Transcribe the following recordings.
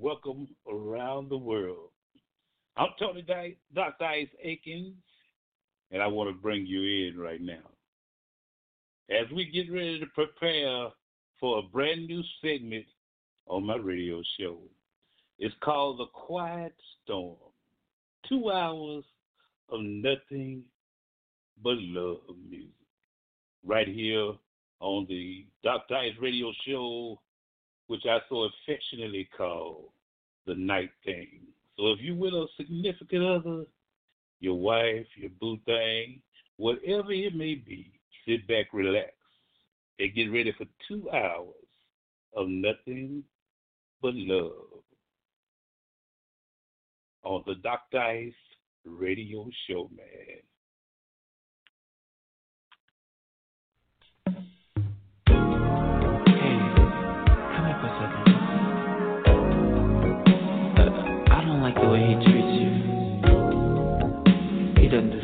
Welcome around the world. I'm Tony Di- Dr. Ice Akins, and I want to bring you in right now. As we get ready to prepare for a brand new segment on my radio show, it's called The Quiet Storm. Two hours of nothing but love music. Right here on the Dr. Ice radio show, which I so affectionately call the night thing. So if you with a significant other, your wife, your boo thing, whatever it may be, sit back, relax, and get ready for two hours of nothing but love on the Dr. Ice radio show, man. He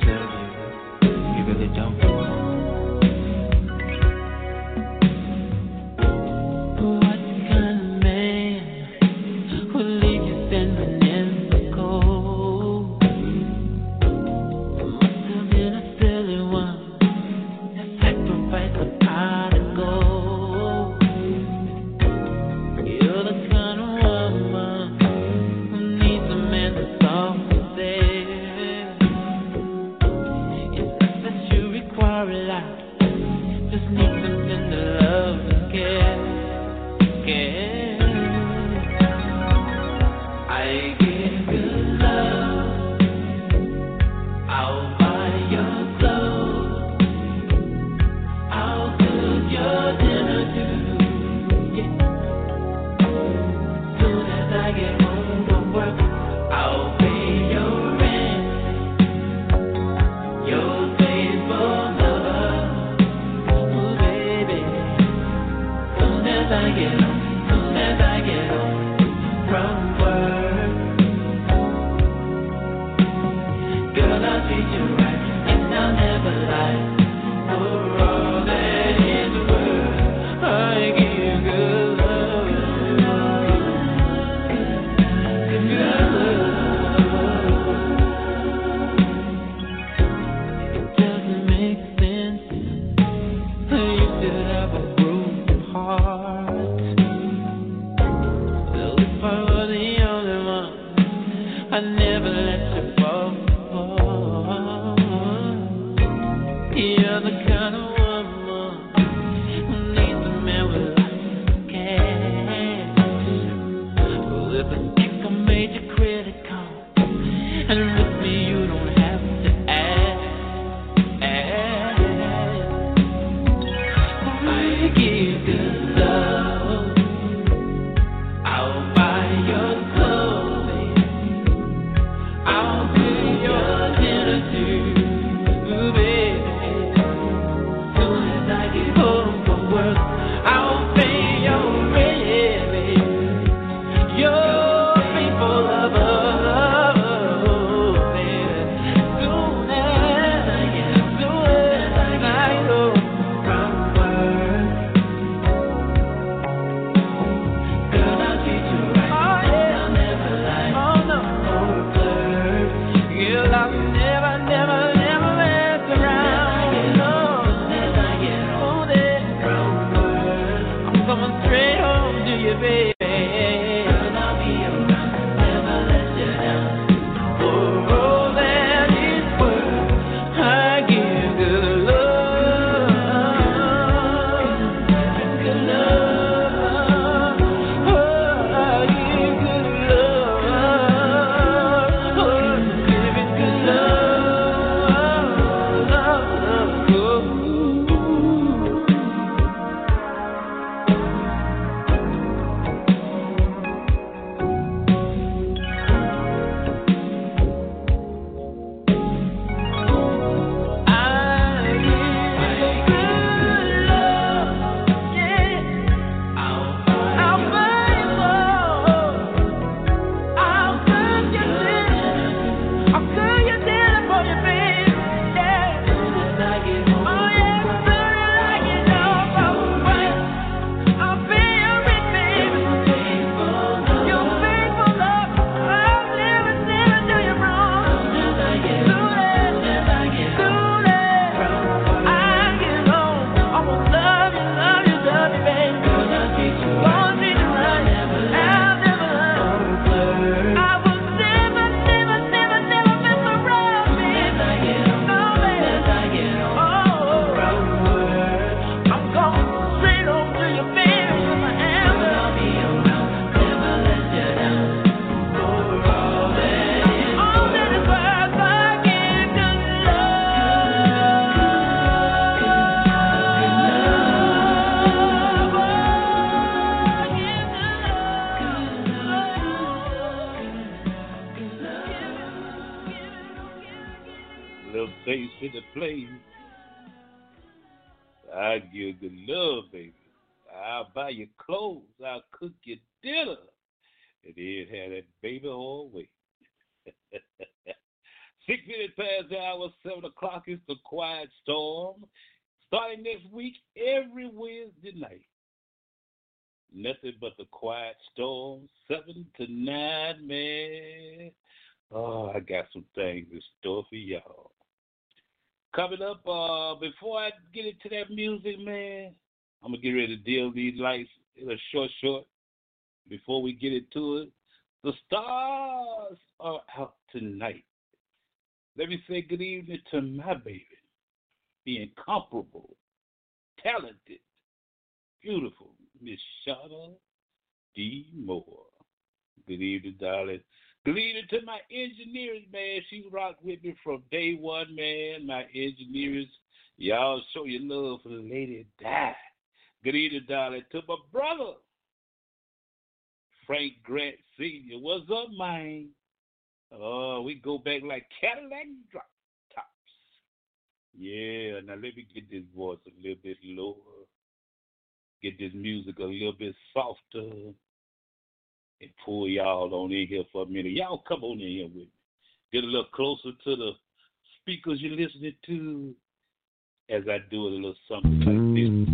before we get into it, the stars are out tonight. Let me say good evening to my baby, the incomparable, talented, beautiful Miss Shada D. Moore. Good evening, darling. Good evening to my engineers, man. She rocked with me from day one, man. My engineers, y'all show your love for the lady that. Good evening, darling, to my brother, Frank Grant Sr. What's up, man? Oh, we go back like Cadillac drop tops. Yeah, now let me get this voice a little bit lower. Get this music a little bit softer. And pull y'all on in here for a minute. Y'all come on in here with me. Get a little closer to the speakers you're listening to as I do a little something like this.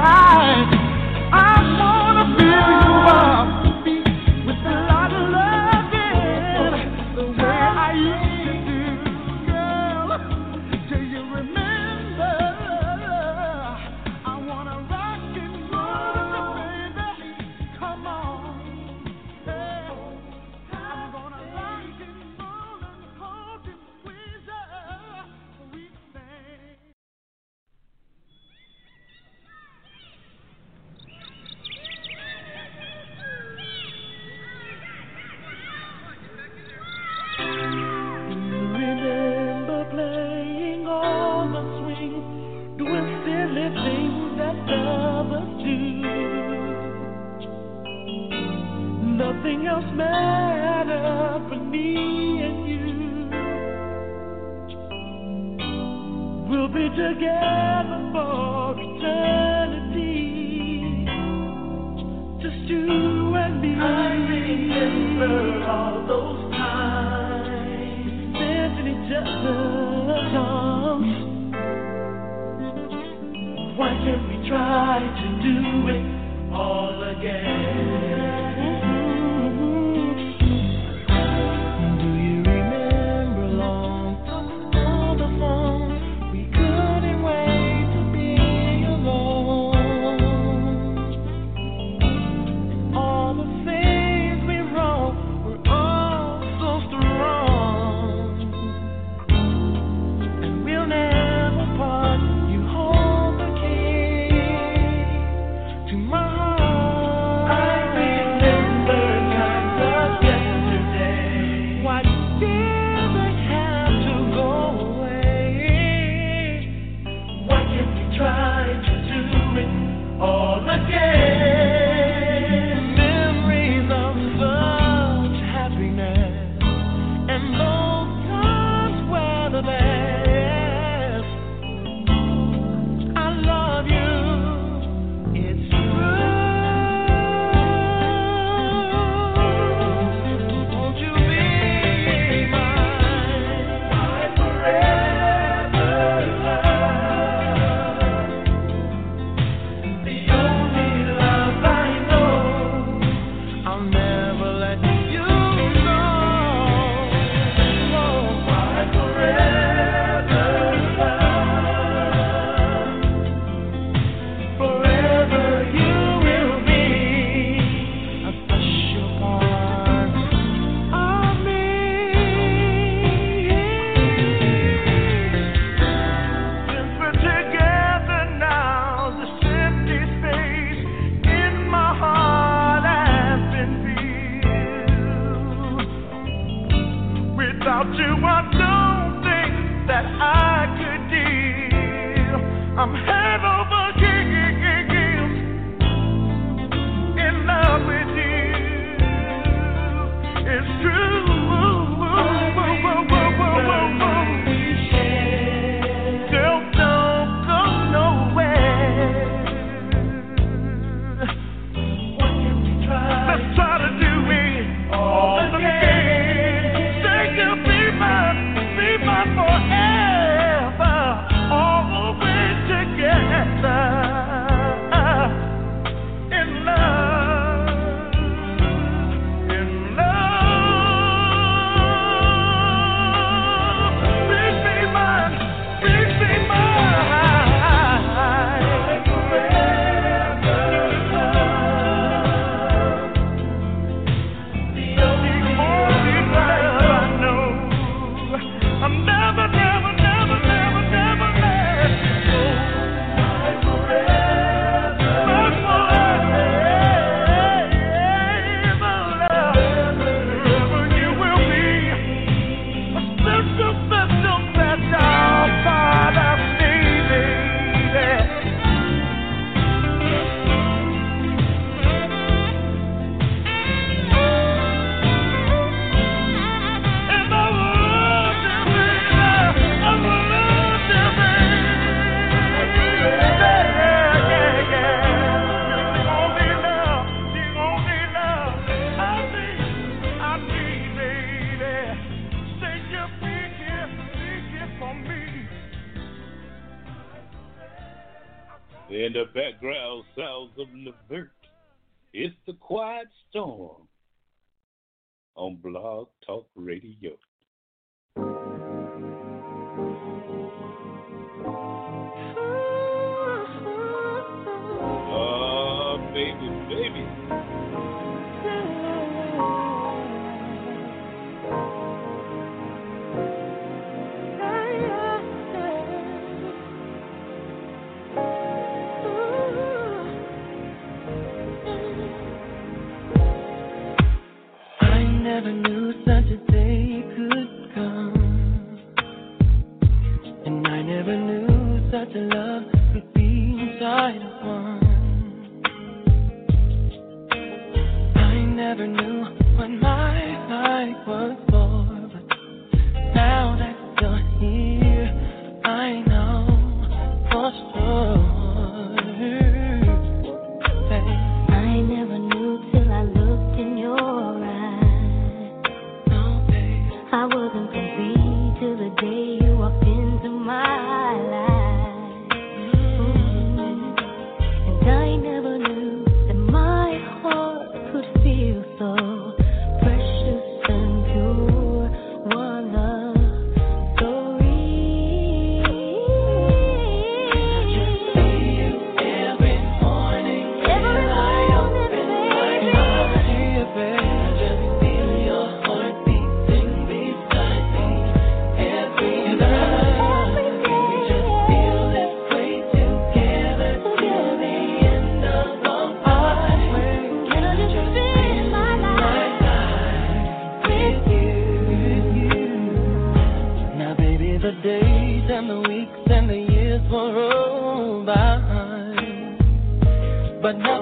But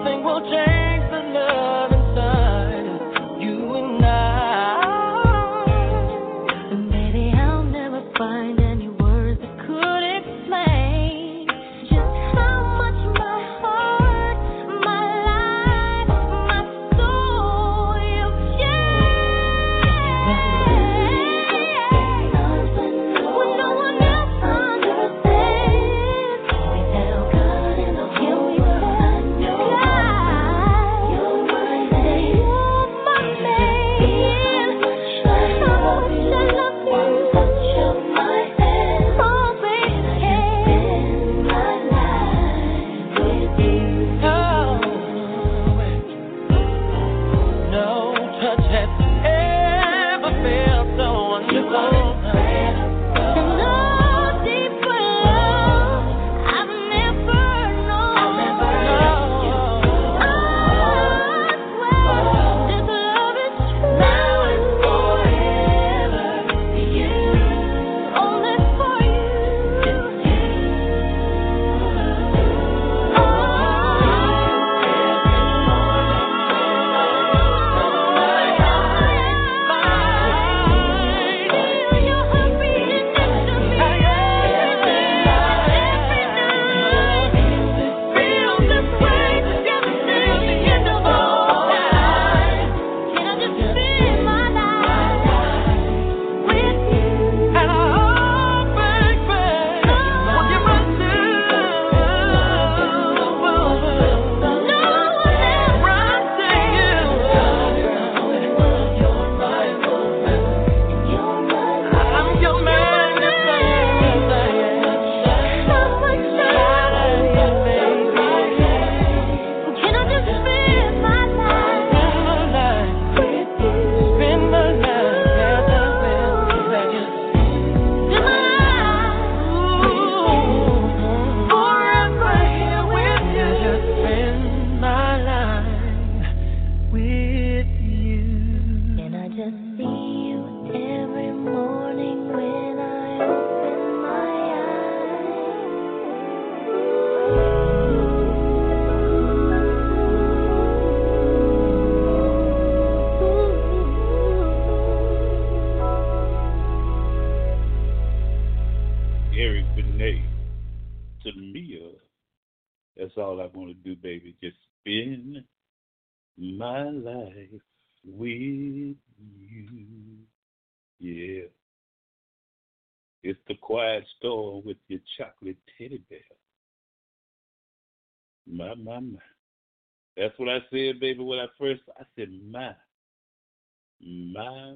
baby, when I first, I said, my, my,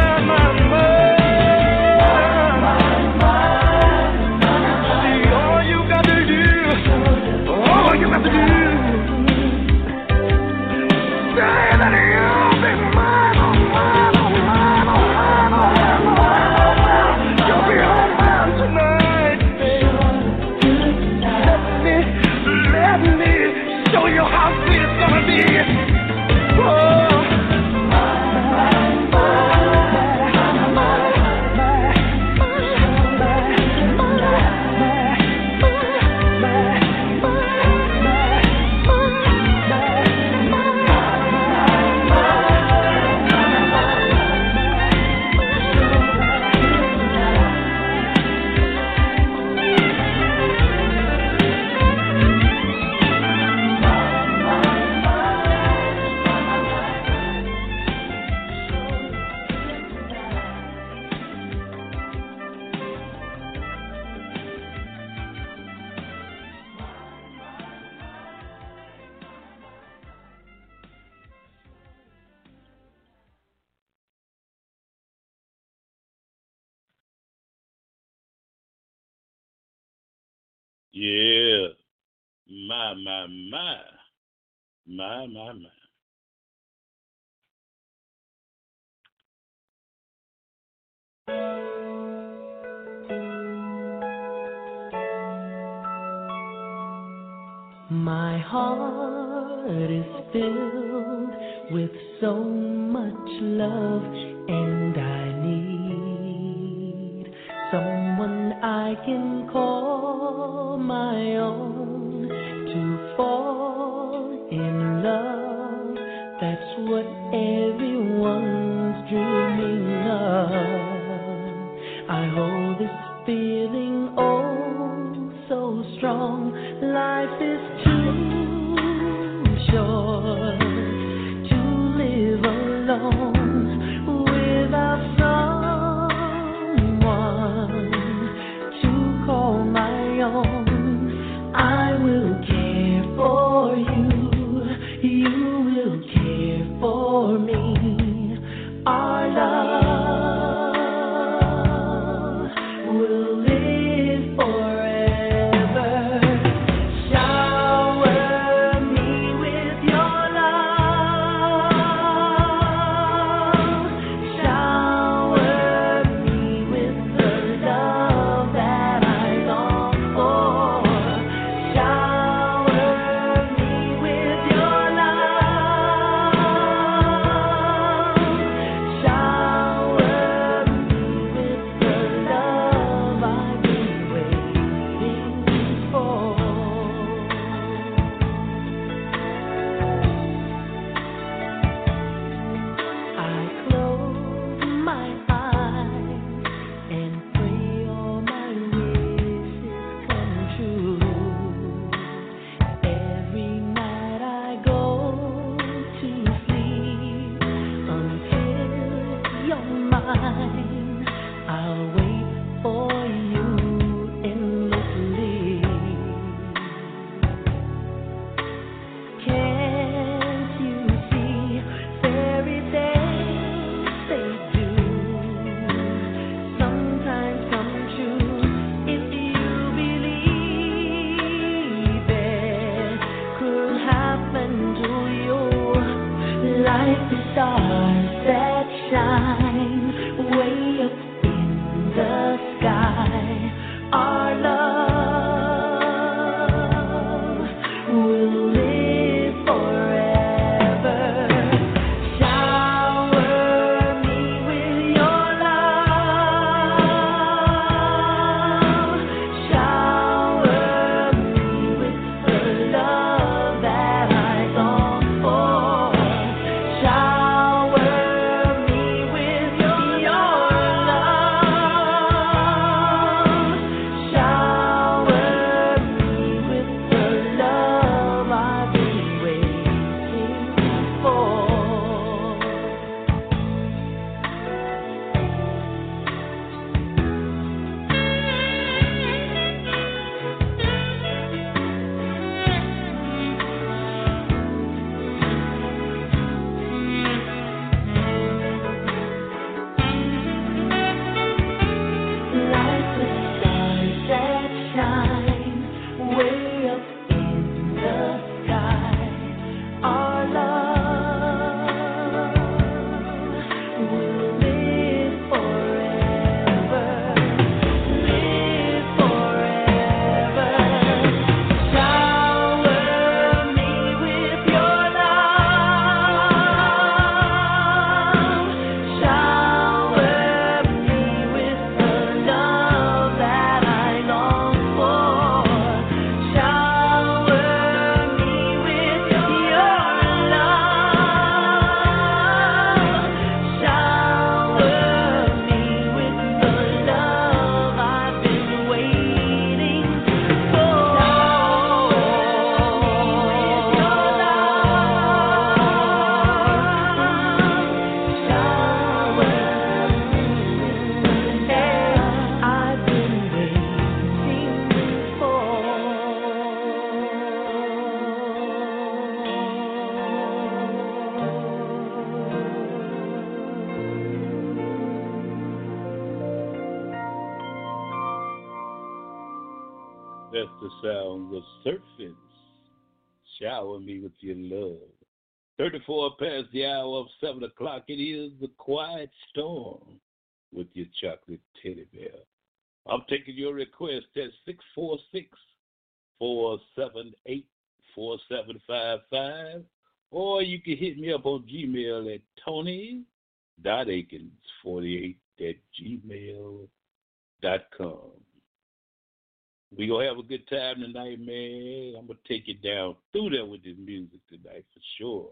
Yeah. My, my, my. My, my, my. My heart is filled with so much love, and I need some. I can call my own to fall in love. That's what everyone's dreaming of. I hold this feeling oh so strong. Life is too short to live alone. I'll wait. The quiet storm with your chocolate teddy bear. I'm taking your request at 646 478 4755. Or you can hit me up on Gmail at tony.akins48 at gmail.com. We're gonna have a good time tonight, man. I'm gonna take you down through there with this music tonight for sure.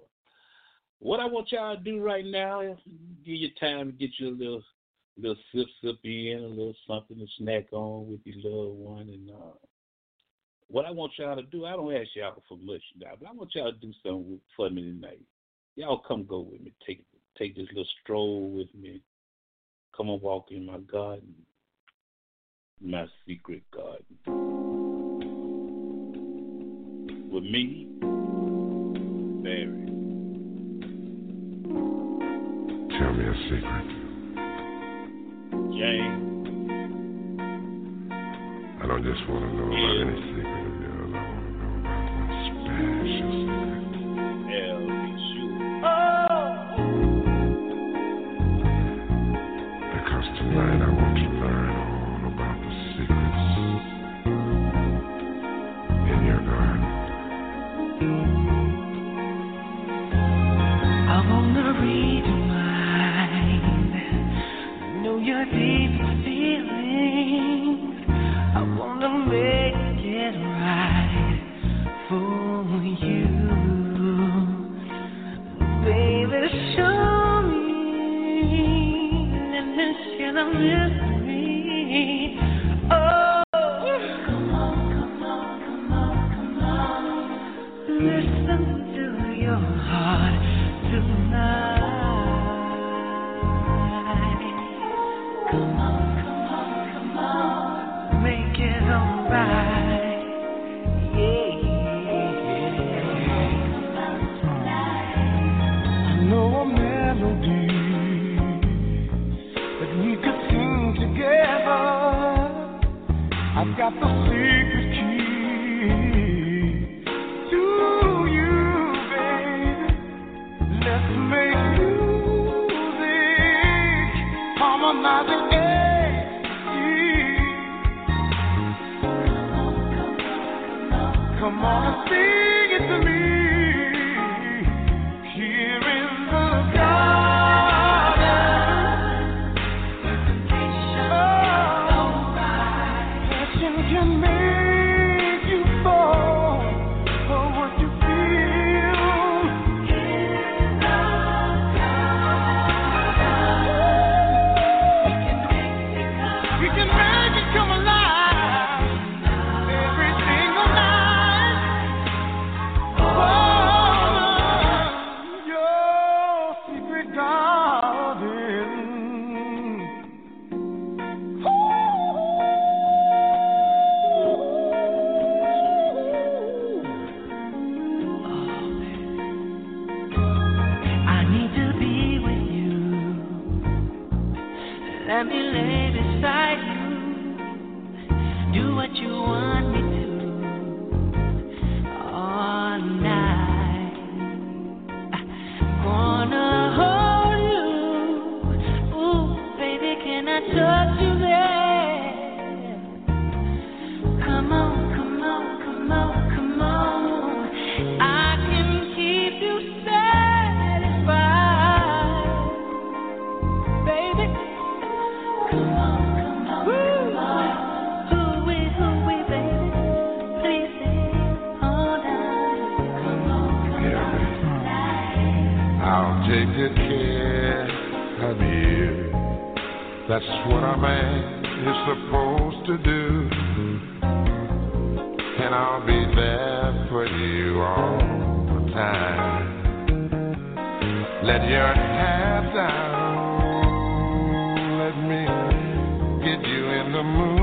What I want y'all to do right now is give you time to get you a little little sip sip in, a little something to snack on with your loved one and uh what I want y'all to do, I don't ask y'all for much now, but I want y'all to do something for me tonight. Y'all come go with me. Take take this little stroll with me. Come and walk in my garden my secret garden. With me, Mary. Tell me a secret. Jane. I don't just want to know about any secret of yours. I want to know about one special I'll take good care of you. That's what a man is supposed to do. And I'll be there for you all the time. Let your hair down. Let me get you in the mood.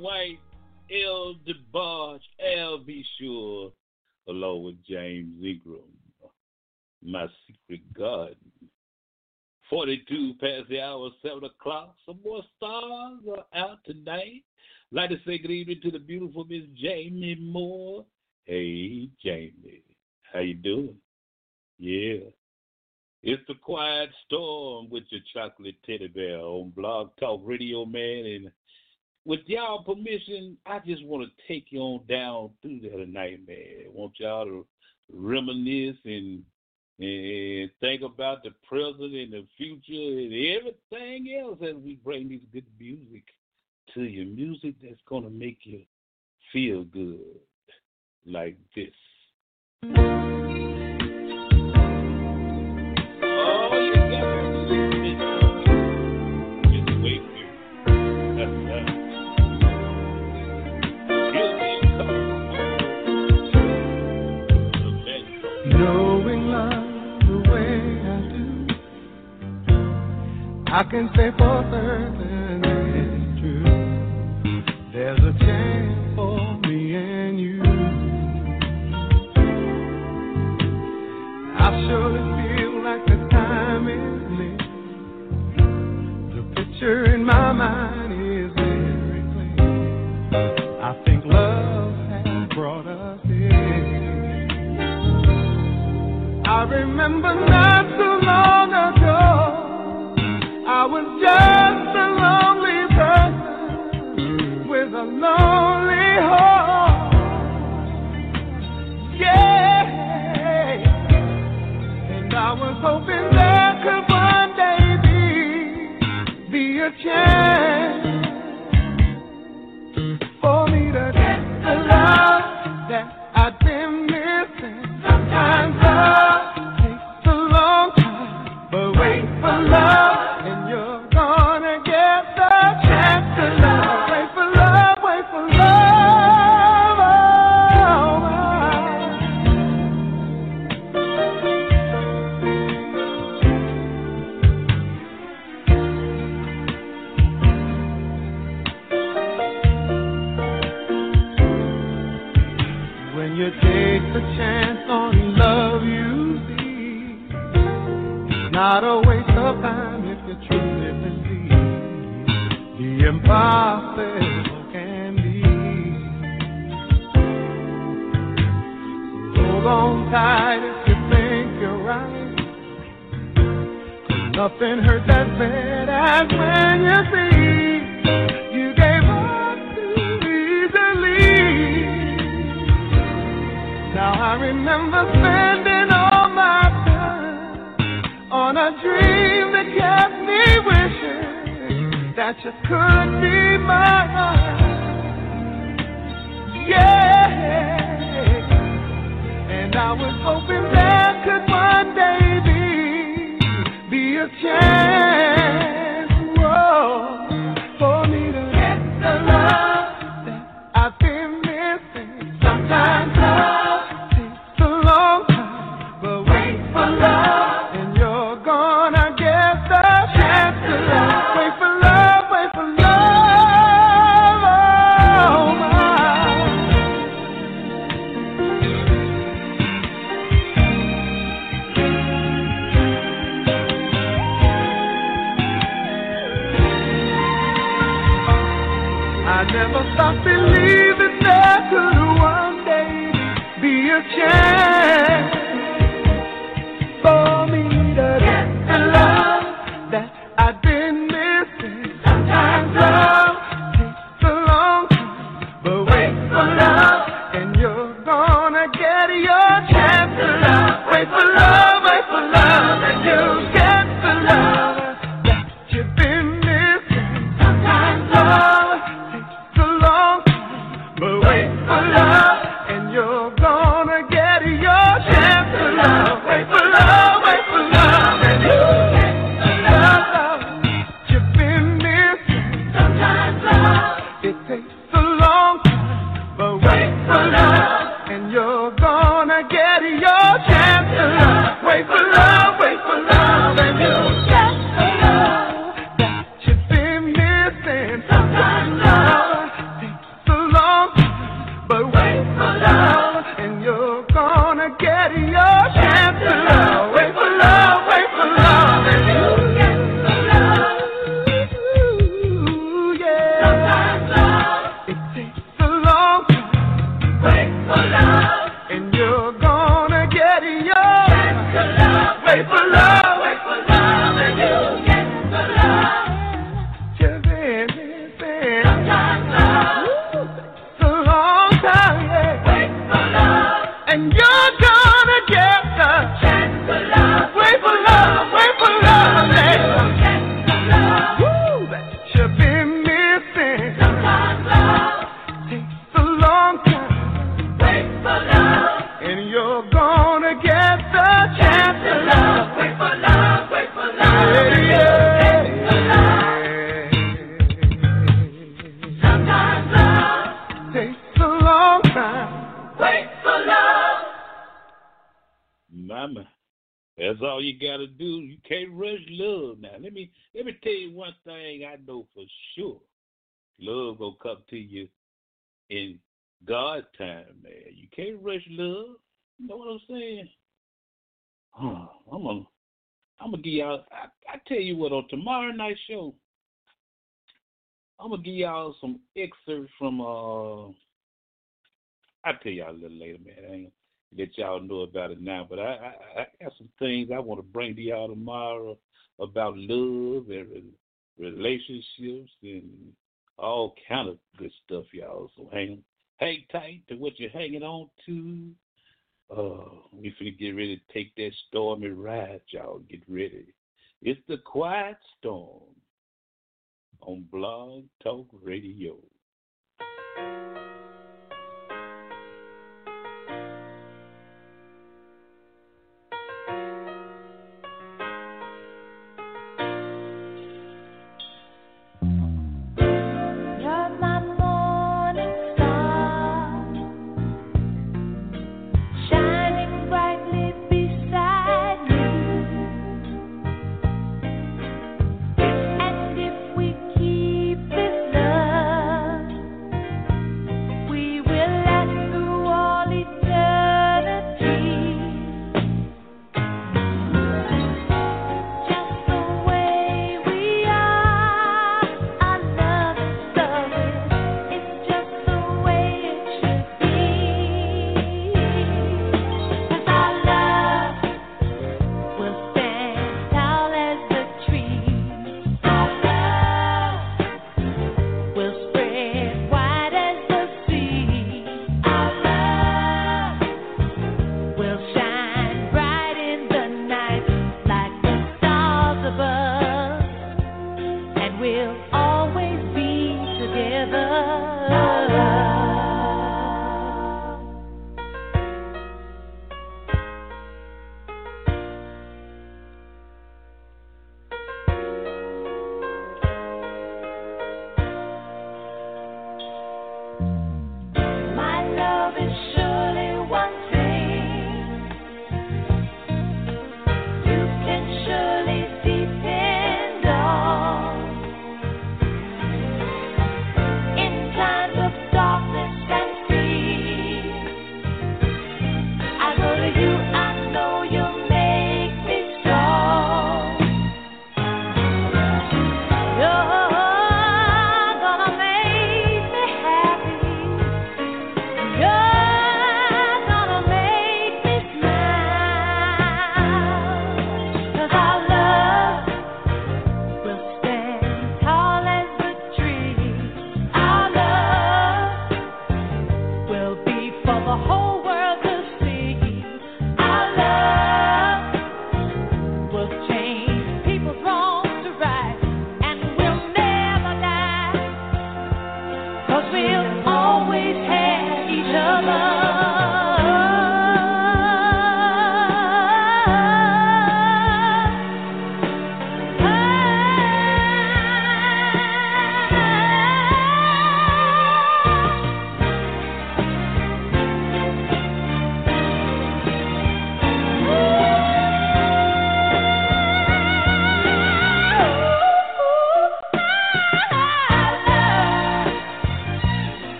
White, El DeBarge, Al B. Sure, along with James Ingram. My Secret Garden. 42 past the hour, 7 o'clock. Some more stars are out tonight. Like to say good evening to the beautiful Miss Jamie Moore. Hey, Jamie. How you doing? Yeah. It's the Quiet Storm with your chocolate teddy bear on Blog Talk Radio, man. And with y'all permission, I just want to take you on down through there tonight, man. I want y'all to reminisce and and think about the present and the future and everything else as we bring this good music to you. Music that's to make you feel good like this. I can say for certain it's true. There's a chance for me and you. I surely feel like the time is late. The picture in my mind is very clear. I think love has brought us here. I remember not too long ago, for me to get the love that I've been missing. Sometimes dream that kept me wishing that you could be mine. Yeah, and I was hoping there could one day be be a chance for me to get the love that I've been missing. Sometimes love never stop believing there could one day be a chance some excerpts from uh I'll tell y'all a little later, man. I ain't let y'all know about it now, but I, I, I got some things I want to bring to y'all tomorrow about love and relationships and all kind of good stuff, y'all. So hang hang tight to what you're hanging on to. Uh, we finna get ready to take that stormy ride, y'all. Get ready. It's the quiet storm on Blog Talk Radio.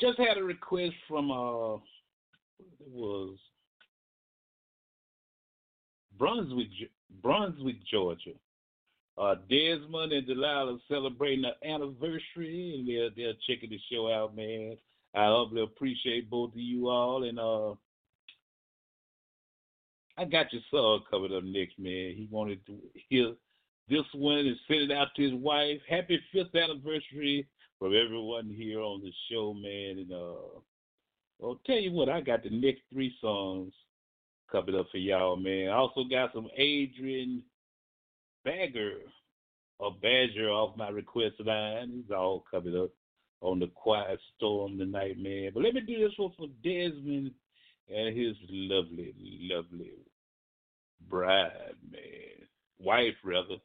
Just had a request from uh, it was Brunswick, Brunswick, Georgia. Uh, Desmond and Delilah celebrating the anniversary, and they're they're checking the show out, man. I humbly appreciate both of you all, and uh, I got your song covered up next, man. He wanted to hear this one and send it out to his wife. Happy fifth anniversary from everyone here on the show, man. And uh, I'll tell you what, I got the next three songs covered up for y'all, man. I also got some Adrian Bagger or Badger off my request line. He's all covered up on the quiet storm tonight, man. But let me do this one for Desmond and his lovely, lovely bride, man. Wife, rather.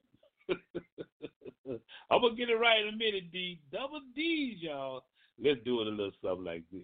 I'm to get it right in a minute, D. Double D's, y'all. Let's do it a little something like this.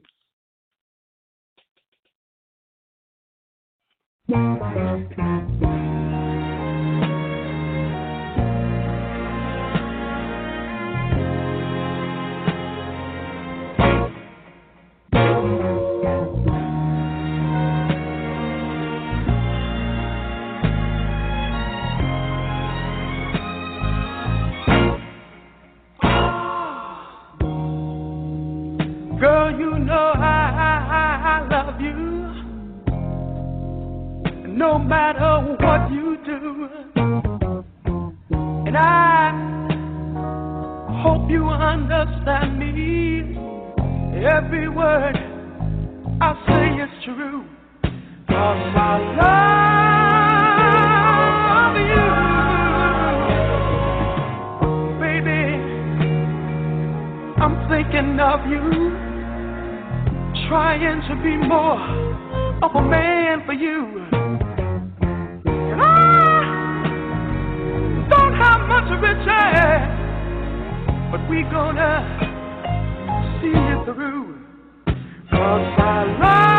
Gonna see it through. Cause I love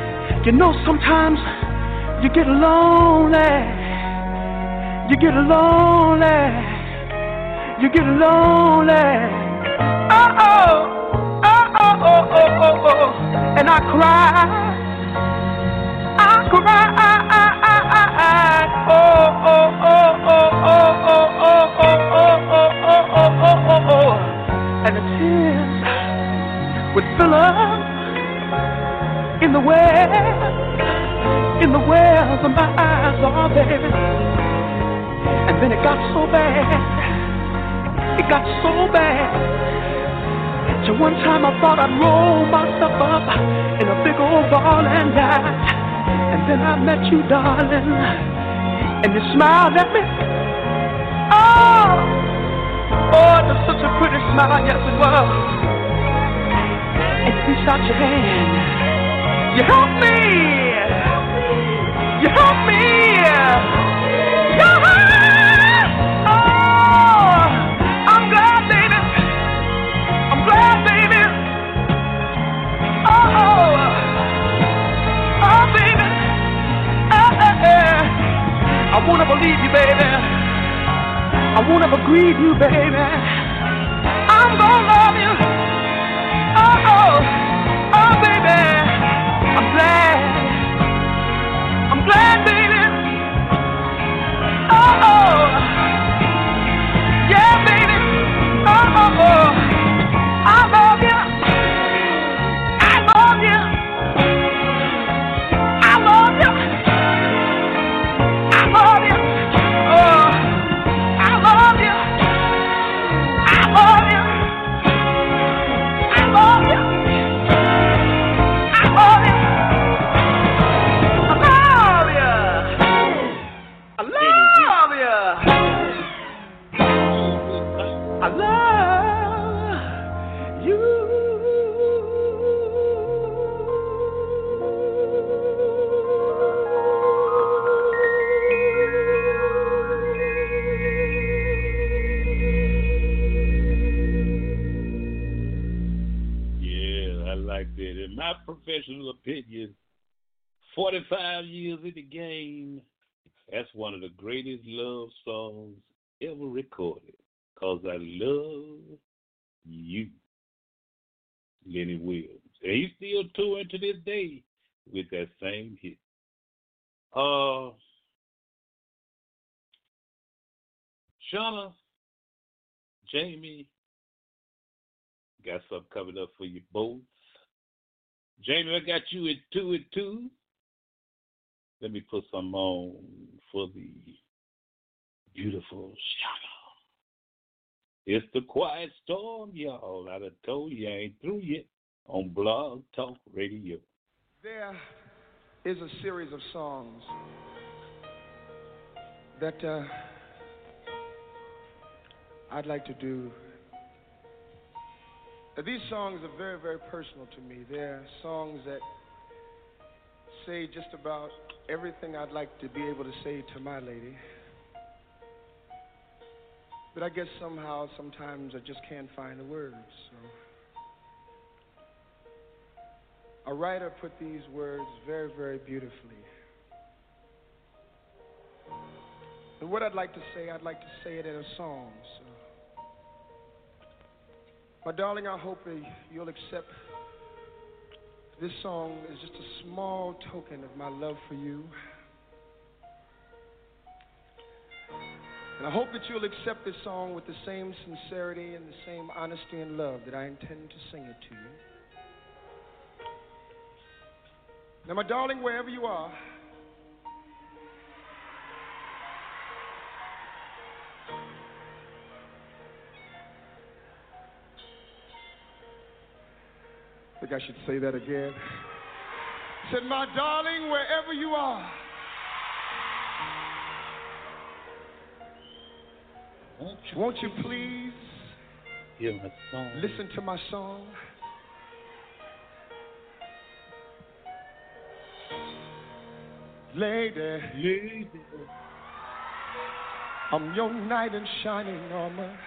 you know, sometimes you get lonely. You get lonely. You get lonely. Oh, oh. Oh, oh, oh, oh, oh. And I cry. I cry. Well, in the wells of my eyes are there. And then it got so bad, it got so bad. So one time I thought I'd roll myself up in a big old ball and die. And then I met you, darling, and you smiled at me. Oh, oh, it was such a pretty smile, yes it was. And reached out your hand. You helped me. You helped me. Yeah. Oh, I'm glad, baby. I'm glad, baby. Oh, oh, baby. Eh, eh. I ever leave you, baby. I won't ever grieve you, baby. Oh. Yeah, baby. Oh, oh, oh. Years in the game, that's one of the greatest love songs ever recorded. Cause I love you, Lenny Williams. And he's still touring to this day with that same hit. Uh, Shauna, Jamie, got something coming up for you both. Jamie, I got you at two and two. Let me put some on for the beautiful Shauna. It's the quiet storm, y'all. I done told you I ain't through yet on Blog Talk Radio. There is a series of songs that uh, I'd like to do. These songs are very, very personal to me. They're songs that say just about everything I'd like to be able to say to my lady. But I guess somehow, sometimes I just can't find the words. So. A writer put these words very, very beautifully. And what I'd like to say, I'd like to say it in a song. So. My darling, I hope you'll accept this song is just a small token of my love for you. And I hope that you'll accept this song with the same sincerity and the same honesty and love that I intend to sing it to you. Now, my darling, wherever you are, I think I should say that again. Said, my darling, wherever you are. Won't you, please hear my song? listen to my song? Lady, Lady, I'm your knight in shining armor,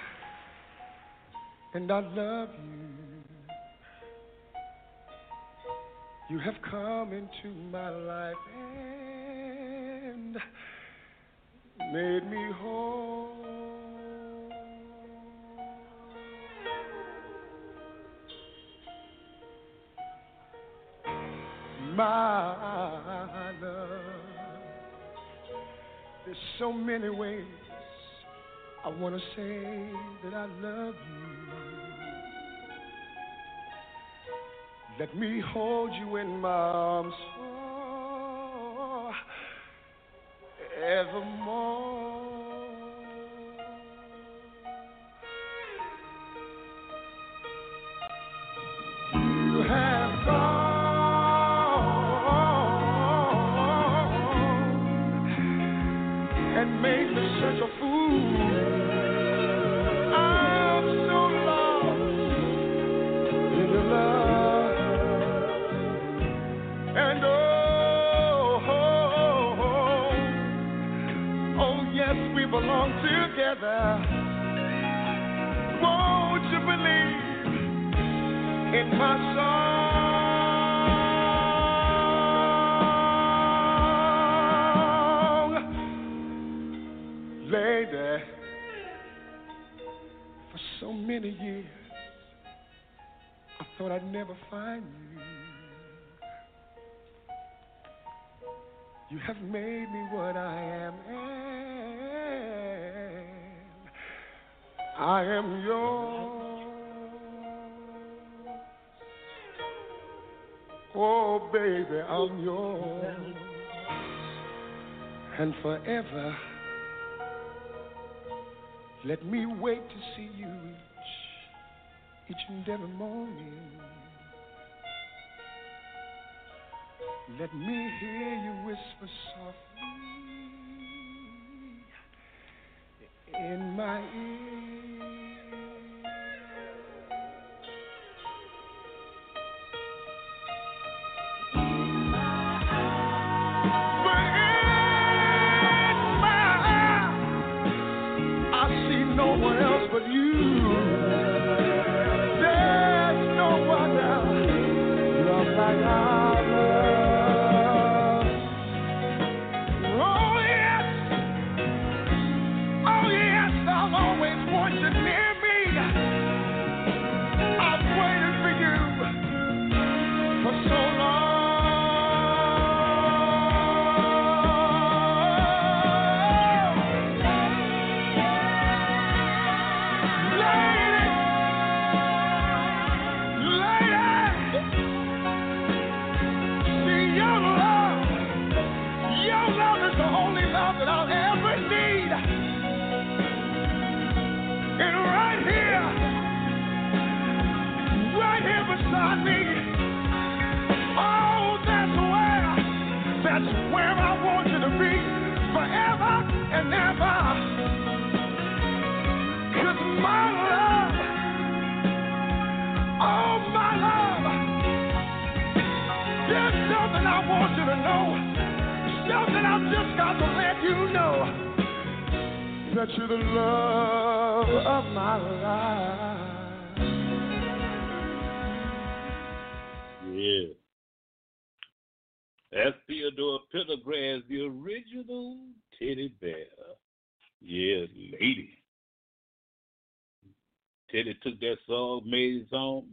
and I love you. You have come into my life and made me whole. My love, there's so many ways I want to say that I love you. Let me hold you in my arms forevermore. Forever, let me wait to see you each, each and every morning. Let me hear you whisper softly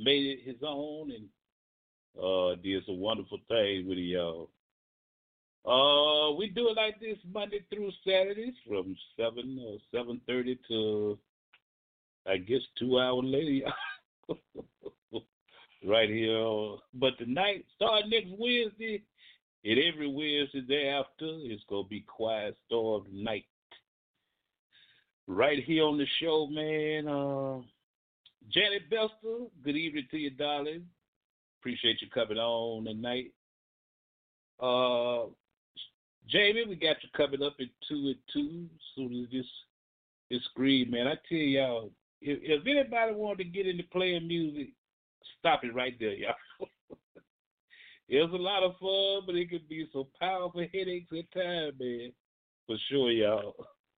made it his own, and uh, did some wonderful things with y'all. Uh, we do it like this Monday through Saturdays from seven or seven thirty to I guess two hours later. right here. But tonight, starting next Wednesday, and every Wednesday thereafter, it's gonna be Quiet Storm Night. Right here on the show, man. Uh, Janet Bester, good evening to you, darling. Appreciate you coming on tonight. Uh, Jamie, we got you coming up at two and two. Soon as this this screen, man, I tell y'all, if, if anybody wanted to get into playing music, stop it right there, y'all. it was a lot of fun, but it can be some powerful headaches at times, man. For sure, y'all.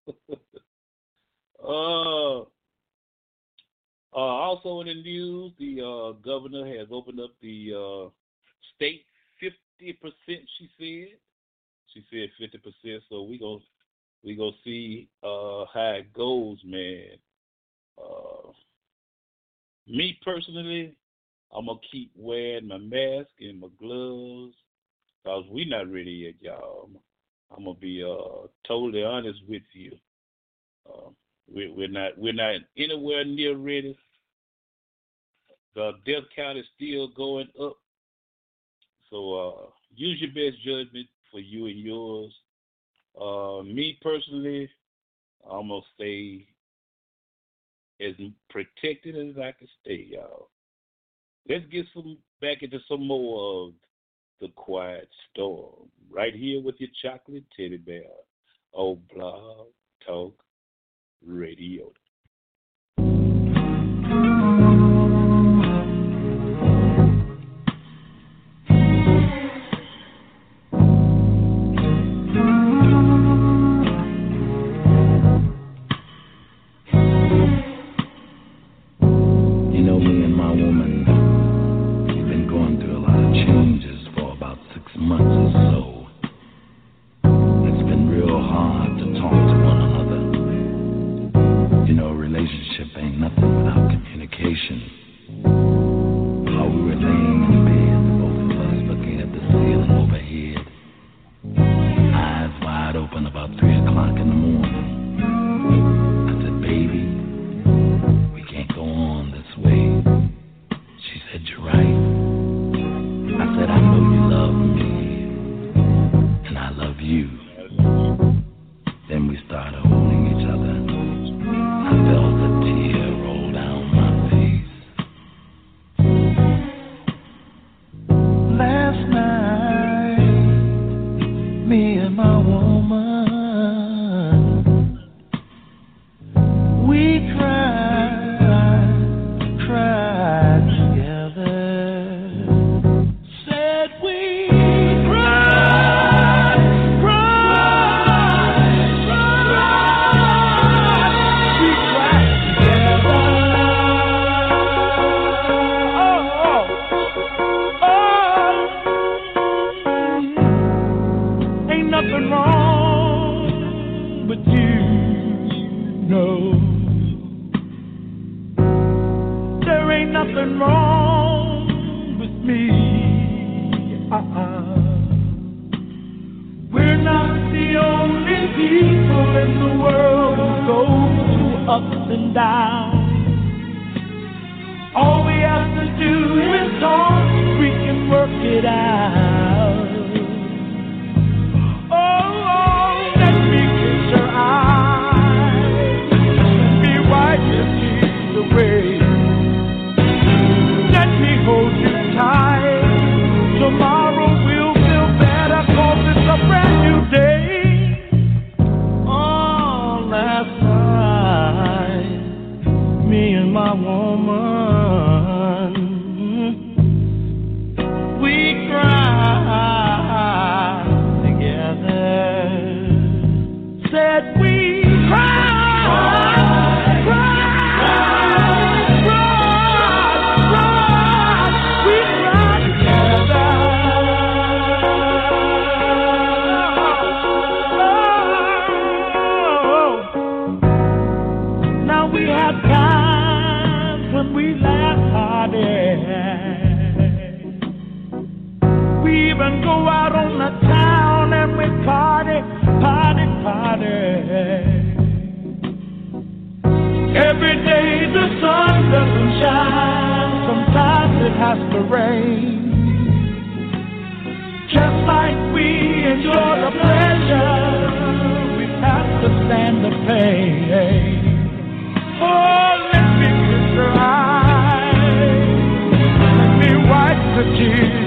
uh, uh, also in the news, the uh, governor has opened up the uh, state fifty percent. She said. She said fifty percent. So we gonna we gonna see uh, how it goes, man. Uh, me personally, I'm gonna keep wearing my mask and my gloves because we not ready yet, y'all. I'm gonna be uh, totally honest with you. We, we're not we're not anywhere near ready. The death count is still going up. So uh, use your best judgment for you and yours. Uh, me personally, I'm gonna stay as protected as I can stay, y'all. Let's get some back into some more of the quiet storm right here with your chocolate teddy bear. Oh, blog talk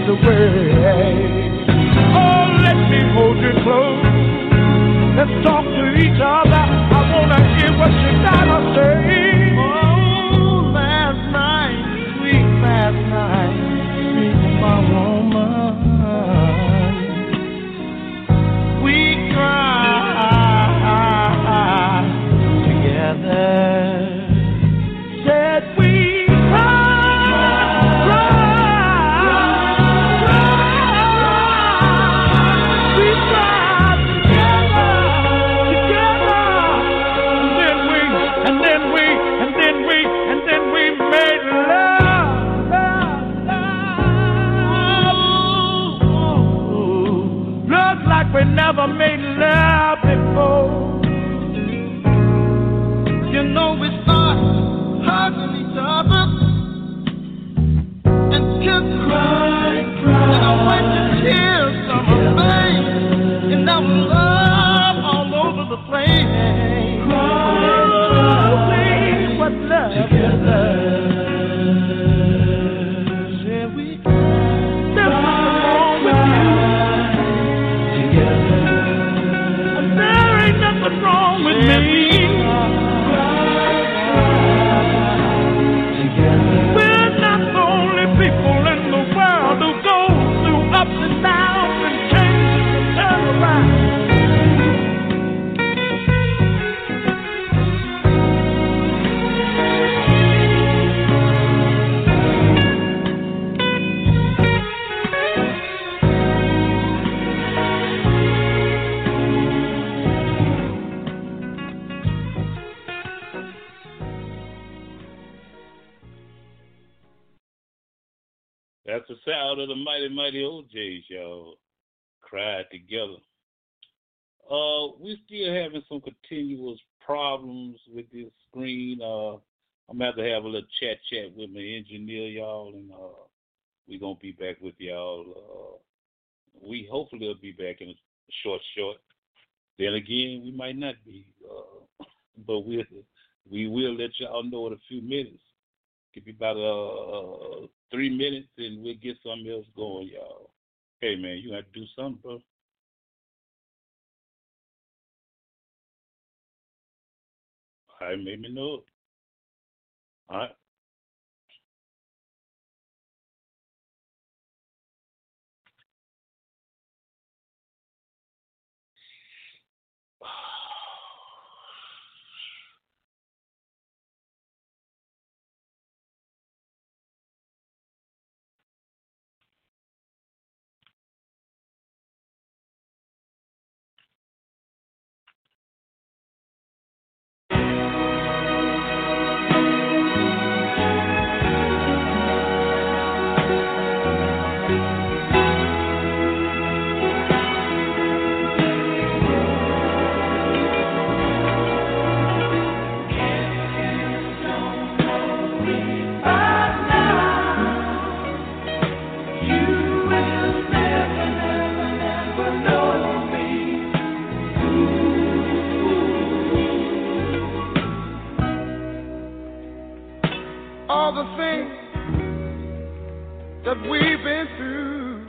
tears away. Again, we might not be, uh, but we'll we will let y'all know in a few minutes. Give me about uh, uh three minutes, and we'll get something else going, y'all. Hey man, you got to do something, bro. Right, make me know. All right. That we've been through.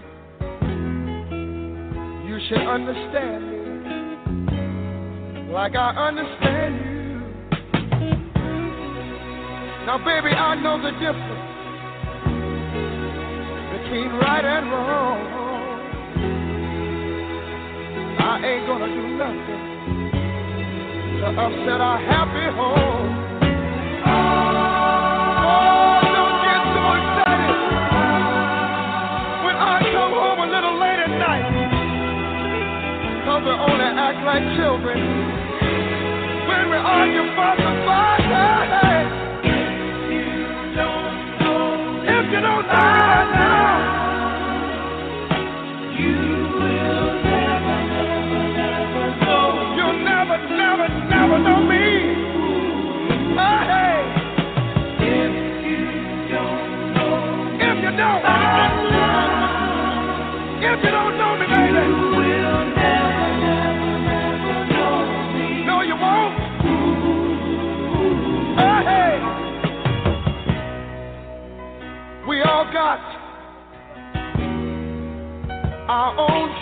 You should understand me like I understand you. Now, baby, I know the difference between right and wrong. I ain't gonna do nothing to upset our happy home. We only act like children. When we argue for the father, if you don't die now, you will never, never, never know. You'll never, never, never know me. Hey. If you don't if you don't, if you don't.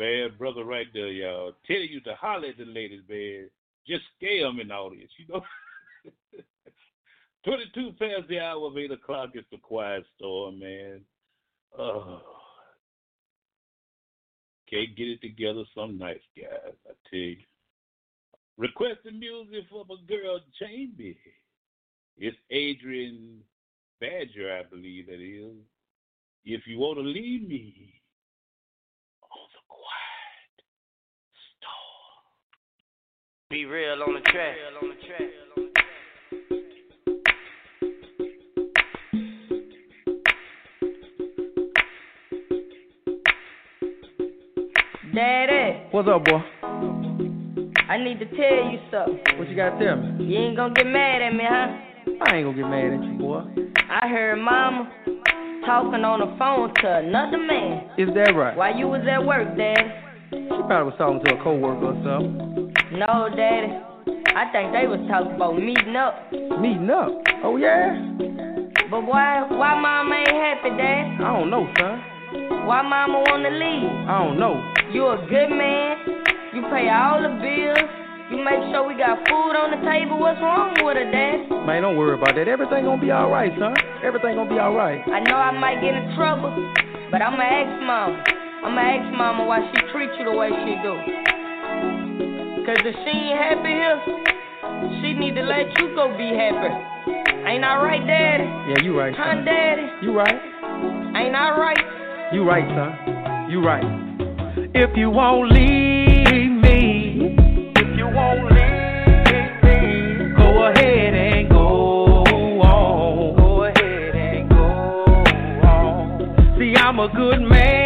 Bad brother right there, y'all. Tell you to holler at the ladies, man. Just scare them in the audience, you know. 22 past the hour of 8 o'clock. It's the quiet storm, man. Oh. Can't get it together some nights, guys, I tell you. Requesting music from a girl, Jamie. It's Adrian Badger, I believe that is. If you want to leave me on the quiet storm. Be real on the track. Daddy, What's up, boy? I need to tell you something. What you gotta tell me? You ain't gonna get mad at me, huh? I ain't gonna get mad at you, boy. I heard mama talking on the phone to another man Is that right? while you was at work, Daddy. She probably was talking to a coworker or something. No, Daddy. I think they was talking about meeting up. Meeting up. Oh yeah? But why why mama ain't happy, Dad? I don't know, son. Why mama wanna leave? I don't know. You a good man. You pay all the bills. You make sure we got food on the table. What's wrong with her, Dad? Man, don't worry about that. Everything gonna be alright, son. Everything gonna be alright. I know I might get in trouble, but I'ma ask mama. I'ma ask mama why she treat you the way she do. Cause if she ain't happy here, she need to let you go be happy. Ain't I right, Daddy? Yeah, you right, Huh, son. Daddy? You right. Ain't I right? You right, son. You right. If you won't leave me, if you won't leave me, go ahead and go on. Go ahead and go on. See, I'm a good man,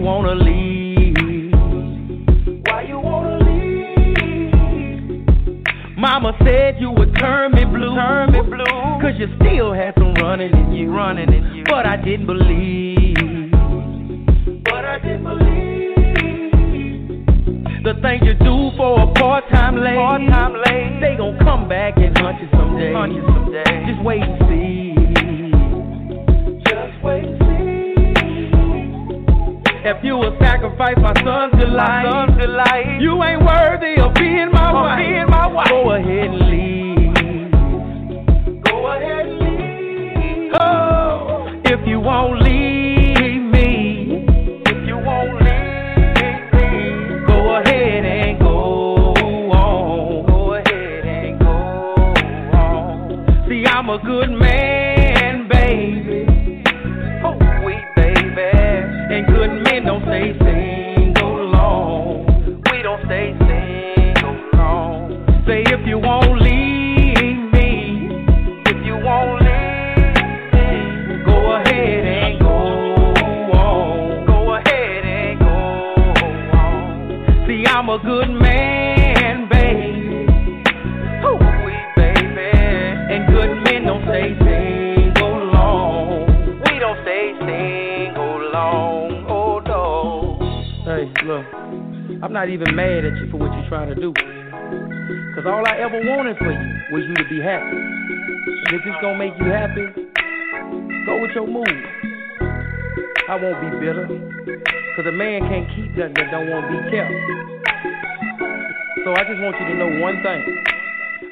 you wanna leave? Why you wanna leave? Mama said you would turn me blue. Turn me blue. Cause you still had some running in you. Running in you. But I didn't believe. But I didn't believe. The things you do for a part-time lady. Part-time lady. They gon' come back and hunt you someday. Hunt you someday. Just wait and see. If you will sacrifice my son's delight, My son's delight. you ain't worthy of being my wife. being my wife. Go ahead and leave. Go ahead and leave. Oh, if you won't leave if it's gonna make you happy, go with your mood. I won't be bitter. Cause a man can't keep that that don't want to be kept. So I just want you to know one thing.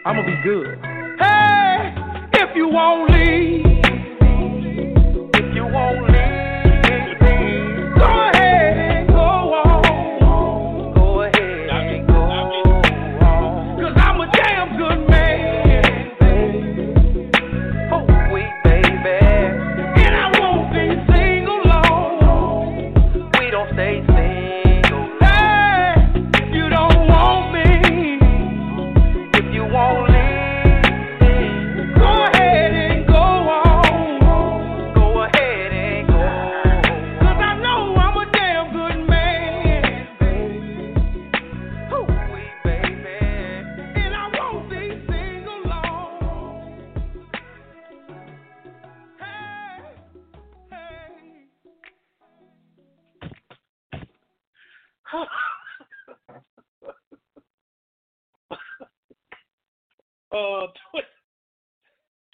I'm gonna be good. Hey, if you won't leave, If you won't leave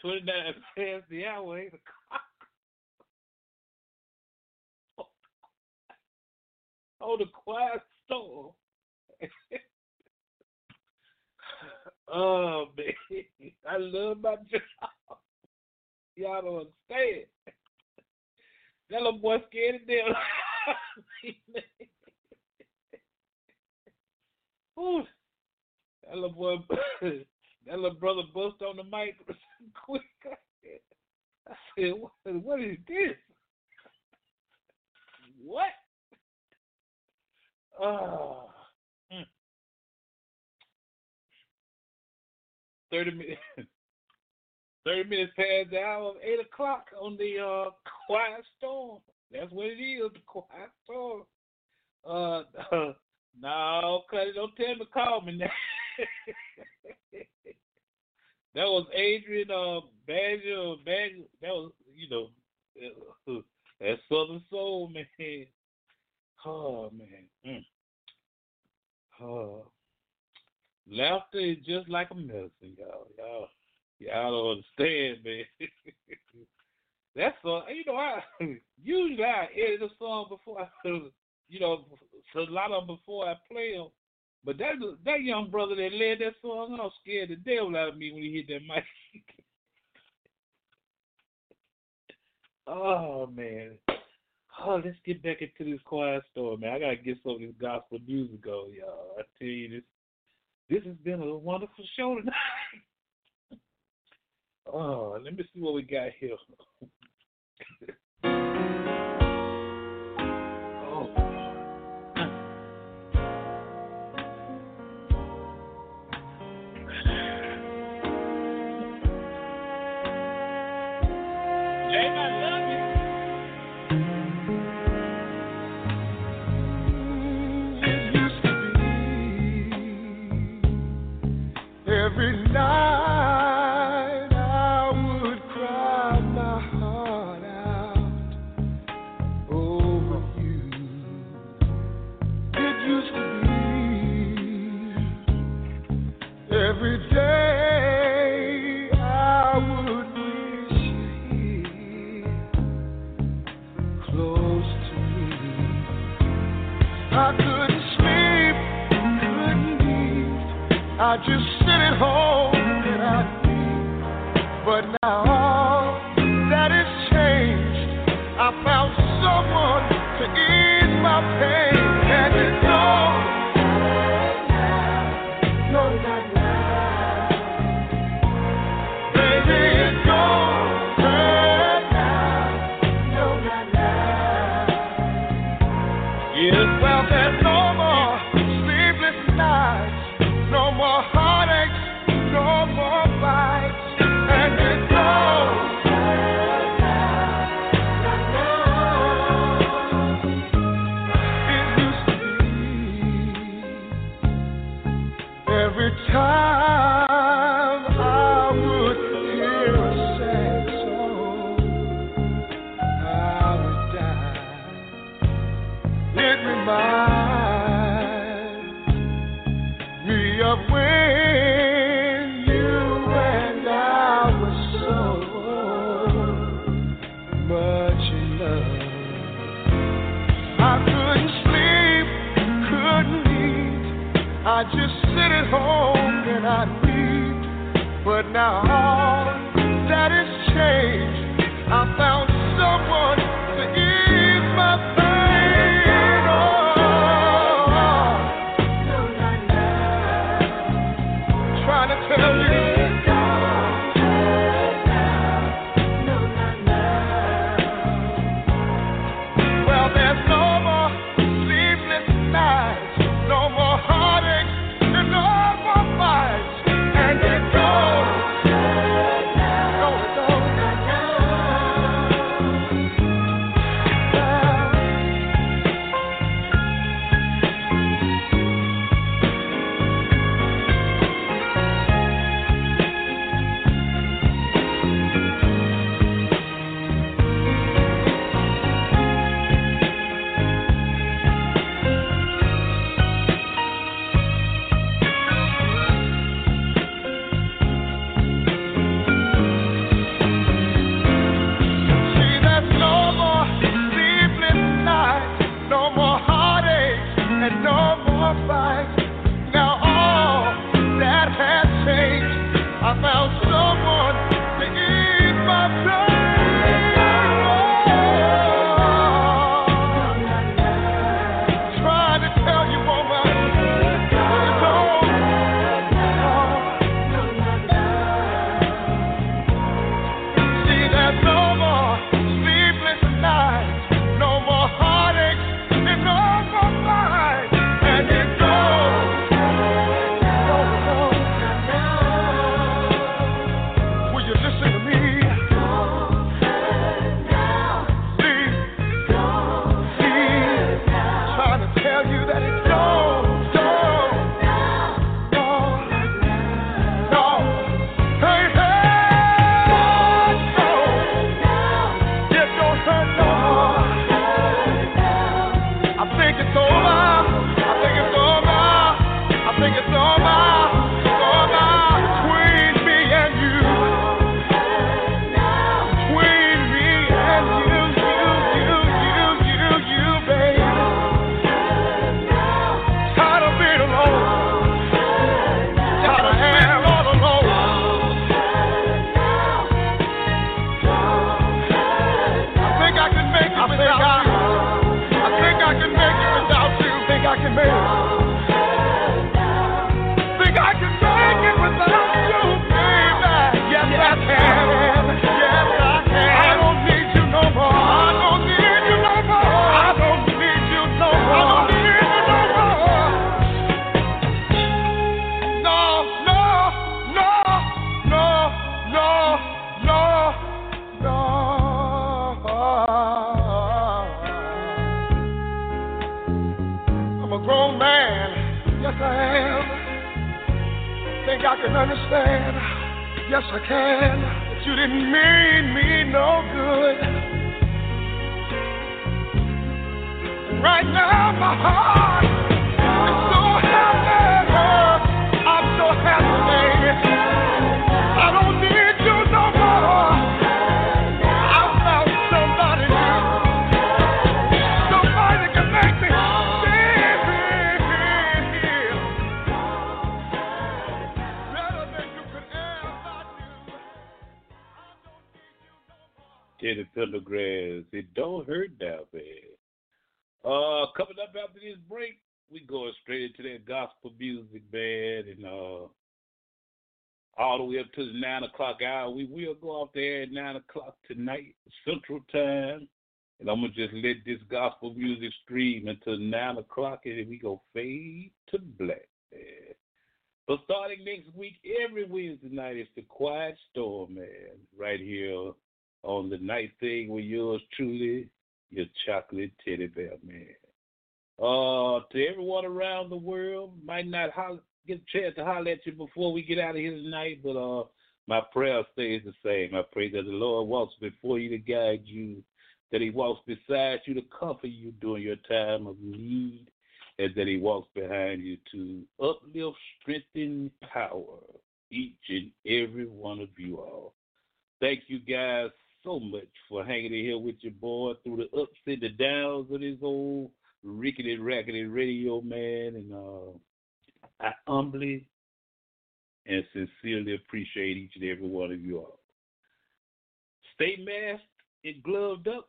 29 past the hour, 8 o'clock. Oh, the quiet storm. oh, man. I love my job. Y'all don't understand. That little boy scared to death. Ooh, that little boy, that little brother bust on the mic quick. I said, what, is this? What? Oh. Mm. 30 minutes. 30 minutes past the hour of 8 o'clock on the uh, quiet storm. That's what it is, the quiet storm. Uh, uh no, Cuddy, don't tell me to call me now. that was Adrian uh, Badger, Badger. That was, you know, that Southern Soul, man. Oh, man. Mm. Oh. Laughter is just like a medicine, y'all. Y'all, y'all don't understand, man. That's uh, you know, I usually I edit a song before I, you know, a lot of them before I play them. But that that young brother that led that song, I'm scared the devil out of me when he hit that mic. oh man. Oh, let's get back into this quiet storm, man. I gotta get some of this gospel music on, y'all. I tell you this this has been a wonderful show tonight. oh, let me see what we got here. But now coming up after this break, we going straight into that gospel music, man, and uh, all the way up to the nine o'clock hour. We will go off there at nine o'clock tonight, Central Time, and I'm gonna just let this gospel music stream until nine o'clock, and then we go fade to black. Man. But starting next week, every Wednesday night, it's the Quiet Storm, man, right here on the night thing with yours truly, your chocolate teddy bear, man. Uh, to everyone around the world, might not get a chance to holler at you before we get out of here tonight, but uh, my prayer stays the same. I pray that the Lord walks before you to guide you, that He walks beside you to comfort you during your time of need, and that He walks behind you to uplift, strengthen, power each and every one of you all. Thank you guys so much for hanging in here with your boy through the ups and the downs of this old rickety rackety radio man and uh I humbly and sincerely appreciate each and every one of you all. Stay masked and gloved up.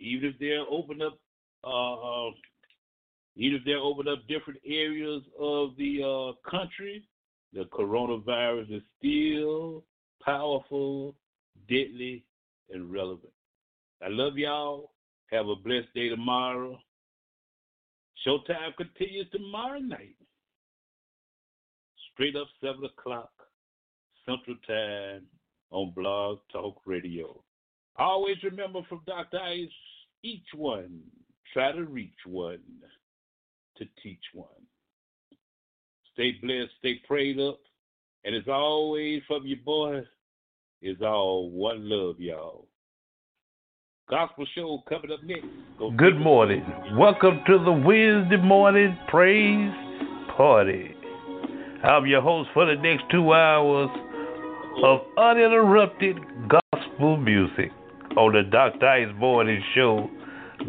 Even if they're open up uh even if they're open up different areas of the uh country, the coronavirus is still powerful, deadly, and relevant. I love y'all. Have a blessed day tomorrow. Showtime continues tomorrow night. Straight up 7 o'clock Central Time on Blog Talk Radio. Always remember from Dr. Ice, each one, try to reach one to teach one. Stay blessed, stay prayed up, and as always from your boy, it's all one love, y'all. Gospel show coming up next. Go Good morning. Welcome to the Wednesday morning praise party. I'm your host for the next two hours of uninterrupted gospel music on the Dr. Ice Morning Show.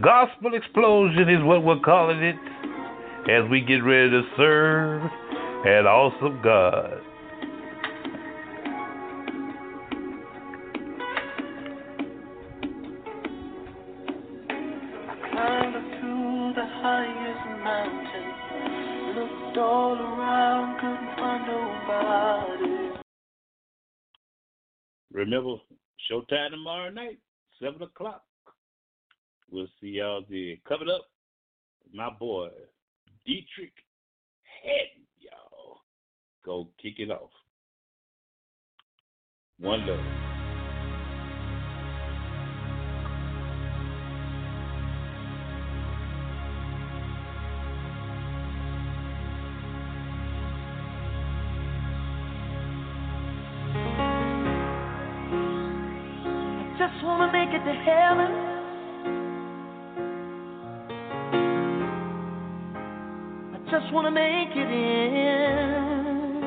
Gospel explosion is what we're calling it as we get ready to serve an awesome God. Remember, showtime tomorrow night, 7 o'clock. We'll see y'all there. Coming up, my boy, Deitrick Haddon, y'all. Go kick it off. One love. Just wanna make it in.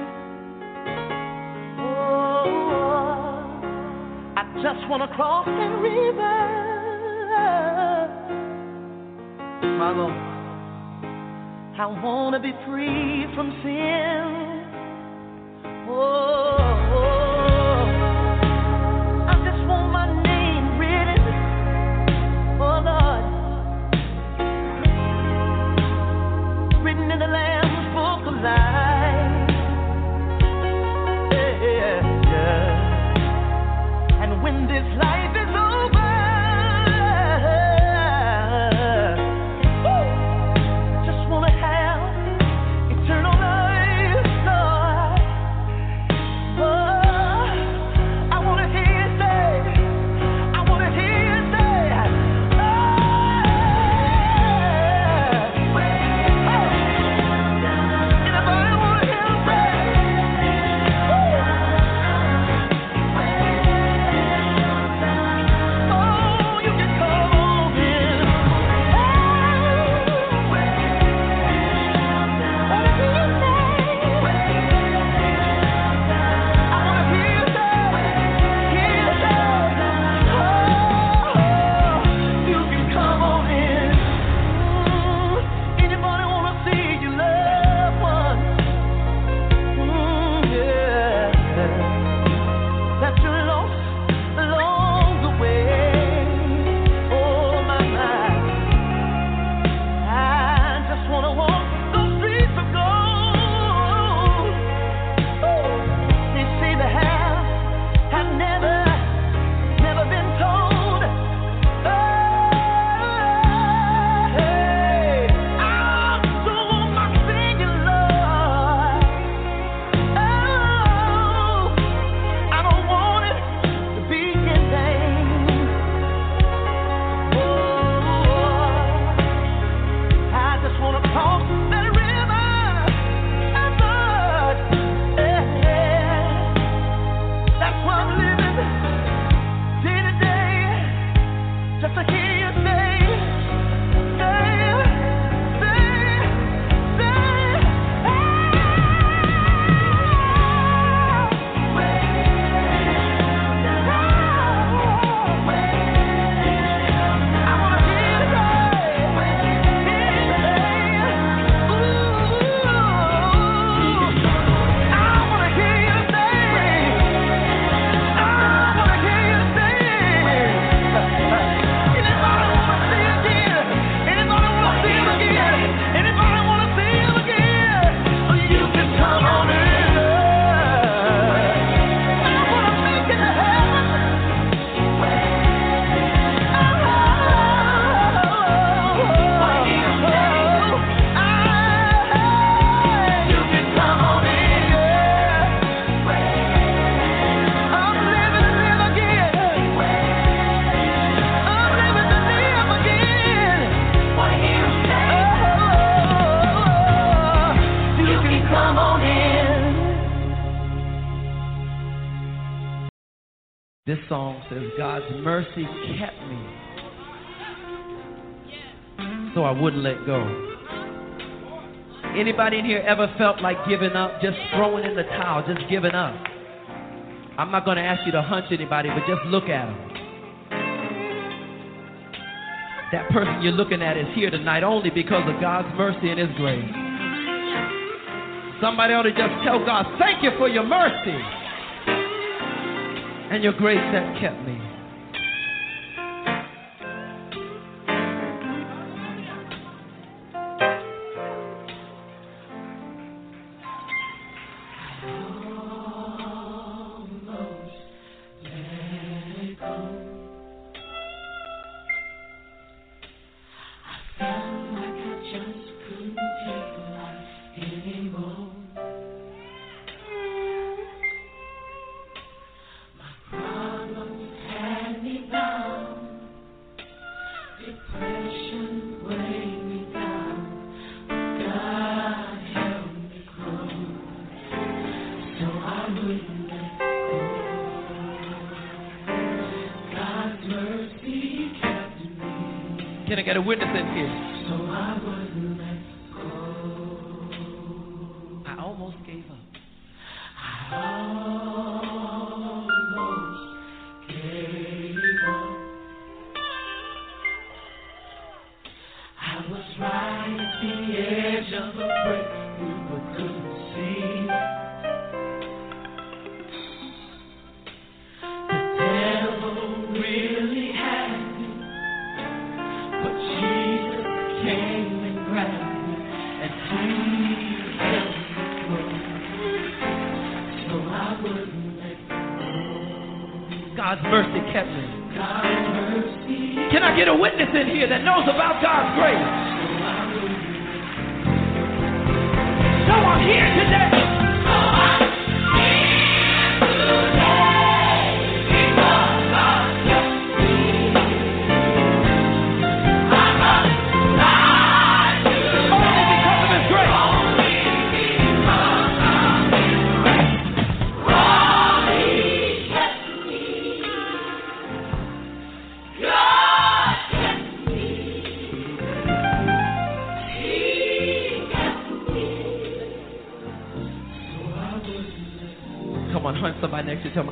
Oh, I just wanna cross that river. My Lord, I wanna be free from sin. Here ever felt like giving up, just throwing in the towel, just giving up? I'm not going to ask you to hunch anybody, but just look at them. That person you're looking at is here tonight only because of God's mercy and His grace. Somebody ought to just tell God, thank you for your mercy and your grace that kept me.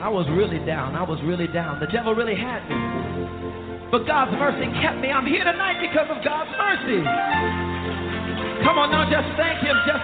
I was really down. I was really down. The devil really had me. But God's mercy kept me. I'm here tonight because of God's mercy. Come on now, just thank Him. Just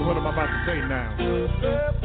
to what I'm about to say now.